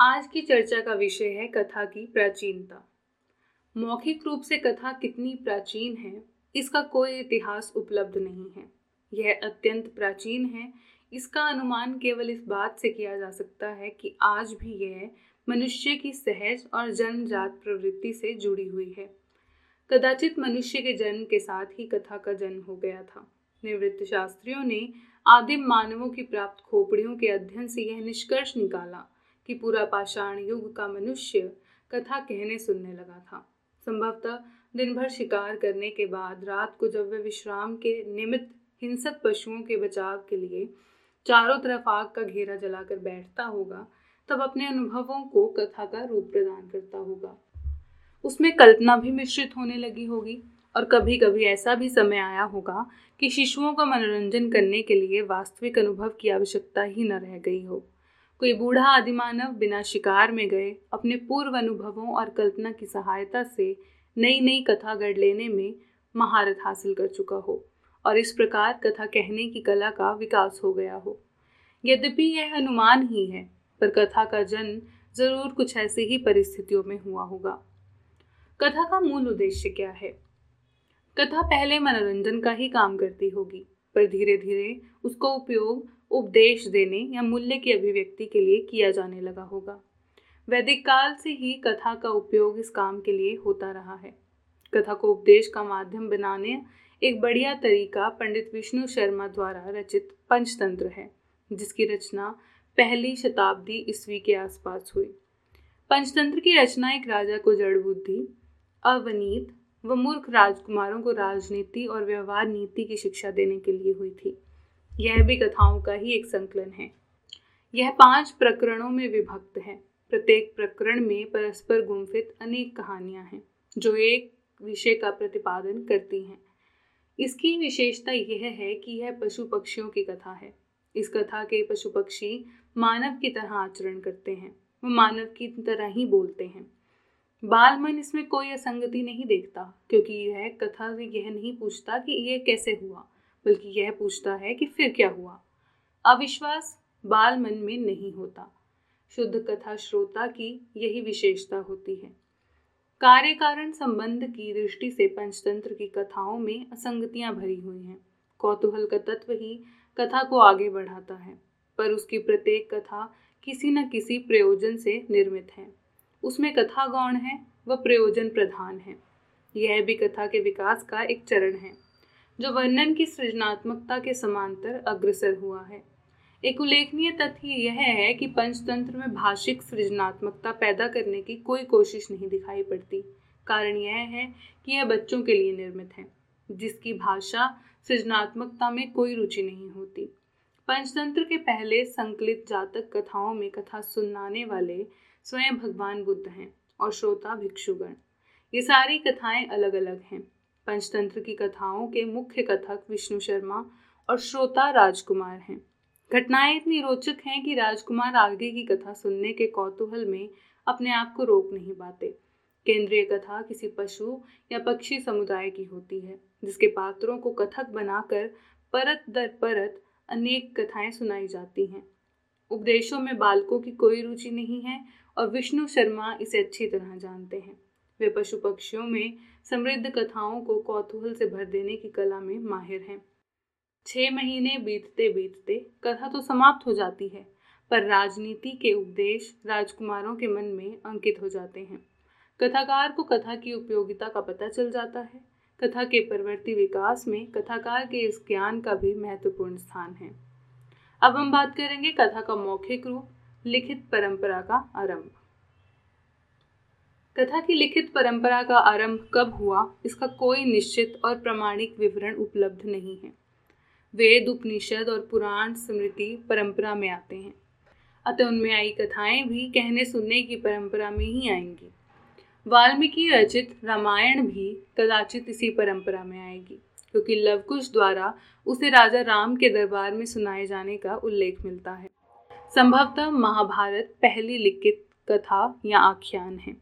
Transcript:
आज की चर्चा का विषय है कथा की प्राचीनता। मौखिक रूप से कथा कितनी प्राचीन है, इसका कोई इतिहास उपलब्ध नहीं है। यह अत्यंत प्राचीन है। इसका अनुमान केवल इस बात से किया जा सकता है कि आज भी यह मनुष्य की सहज और जन्मजात प्रवृत्ति से जुड़ी हुई है। कदाचित मनुष्य के जन्म के साथ ही कथा का जन्म हो गया था। निवृत्त शास्त्रियों ने आदिम मानवों की प्राप्त खोपड़ियों के अध्ययन से यह निष्कर्ष निकाला कि पूरा पाषाण युग का मनुष्य कथा कहने सुनने लगा था। संभवतः दिन भर शिकार करने के बाद रात को जब वह विश्राम के निमित्त हिंसक पशुओं के बचाव के लिए चारों तरफ़ आग का घेरा जलाकर बैठता होगा, तब अपने अनुभवों को कथा का रूप प्रदान करता होगा। उसमें कल्पना भी मिश्रित होने लगी होगी और कभी कभी ऐसा भी समय आया होगा कि शिशुओं का मनोरंजन करने के लिए वास्तविक अनुभव की आवश्यकता ही न रह गई हो। कोई बूढ़ा आदिमानव बिना शिकार में गए, अपने पूर्व अनुभवों और कल्पना की सहायता से नई नई कथा गढ़ लेने में महारत हासिल कर चुका हो और इस प्रकार कथा कहने की कला का विकास हो गया हो। यद्यपि यह अनुमान ही है, पर कथा का जन्म ज़रूर कुछ ऐसे ही परिस्थितियों में हुआ होगा। कथा का मूल उद्देश्य क्या है? कथा पहले मनोरंजन का ही काम करती होगी, पर धीरे धीरे उसका उपयोग उपदेश देने या मूल्य की अभिव्यक्ति के लिए किया जाने लगा होगा। वैदिक काल से ही कथा का उपयोग इस काम के लिए होता रहा है। कथा को उपदेश का माध्यम बनाने एक बढ़िया तरीका पंडित विष्णु शर्मा द्वारा रचित पंचतंत्र है, जिसकी रचना पहली शताब्दी ईस्वी के आसपास हुई। पंचतंत्र की रचना एक राजा को जड़ बुद्धि, अवनीत व मूर्ख राजकुमारों को राजनीति और व्यवहार नीति की शिक्षा देने के लिए हुई थी। यह भी कथाओं का ही एक संकलन है। यह पाँच प्रकरणों में विभक्त है। प्रत्येक प्रकरण में परस्पर गुम्फित अनेक कहानियाँ हैं, जो एक विषय का प्रतिपादन करती हैं। इसकी विशेषता यह है कि यह पशु पक्षियों की कथा है। इस कथा के पशु पक्षी मानव की तरह आचरण करते हैं, वो मानव की तरह ही बोलते हैं। बाल मन इसमें कोई असंगति नहीं देखता, क्योंकि यह कथा यह नहीं पूछता कि यह कैसे हुआ। बल्कि यह पूछता है कि फिर क्या हुआ? अविश्वास बाल मन में नहीं होता। शुद्ध कथा श्रोता की यही विशेषता होती है। कार्य कारण संबंध की दृष्टि से पंचतंत्र की कथाओं में असंगतियाँ भरी हुई हैं। कौतूहल का तत्व ही कथा को आगे बढ़ाता है, पर उसकी प्रत्येक कथा किसी न किसी प्रयोजन से निर्मित है। उसमें कथा गौण है व प्रयोजन प्रधान है। यह भी कथा के विकास का एक चरण है। जो वर्णन की सृजनात्मकता के समांतर अग्रसर हुआ है। एक उल्लेखनीय तथ्य यह है कि पंचतंत्र में भाषिक सृजनात्मकता पैदा करने की कोई कोशिश नहीं दिखाई पड़ती। कारण यह है कि यह बच्चों के लिए निर्मित है, जिसकी भाषा सृजनात्मकता में कोई रुचि नहीं होती। पंचतंत्र के पहले संकलित जातक कथाओं में कथा सुनाने वाले स्वयं भगवान बुद्ध हैं और श्रोता भिक्षुगण। ये सारी कथाएँ अलग अलग हैं। पंचतंत्र की कथाओं के मुख्य कथक विष्णु शर्मा और श्रोता राजकुमार हैं। घटनाएँ इतनी रोचक हैं कि राजकुमार आगे की कथा सुनने के कौतूहल में अपने आप को रोक नहीं पाते। केंद्रीय कथा किसी पशु या पक्षी समुदाय की होती है, जिसके पात्रों को कथक बनाकर परत दर परत अनेक कथाएँ सुनाई जाती हैं। उपदेशों में बालकों की कोई रुचि नहीं है और विष्णु शर्मा इसे अच्छी तरह जानते हैं। वे पशु पक्षियों में समृद्ध कथाओं को कौतूहल से भर देने की कला में माहिर हैं। छह महीने बीतते बीतते कथा तो समाप्त हो जाती है, पर राजनीति के उपदेश राजकुमारों के मन में अंकित हो जाते हैं। कथाकार को कथा की उपयोगिता का पता चल जाता है। कथा के परवर्ती विकास में कथाकार के इस ज्ञान का भी महत्वपूर्ण स्थान है। अब हम बात करेंगे कथा का मौखिक रूप, लिखित परंपरा का आरंभ। कथा की लिखित परंपरा का आरंभ कब हुआ, इसका कोई निश्चित और प्रमाणिक विवरण उपलब्ध नहीं है। वेद, उपनिषद और पुराण स्मृति परंपरा में आते हैं। अतः उनमें आई कथाएँ भी कहने सुनने की परंपरा में ही आएँगी। वाल्मीकि रचित रामायण भी कदाचित इसी परंपरा में आएगी, क्योंकि लवकुश द्वारा उसे राजा राम के दरबार में सुनाए जाने का उल्लेख मिलता है। संभवतः महाभारत पहली लिखित कथा या आख्यान है।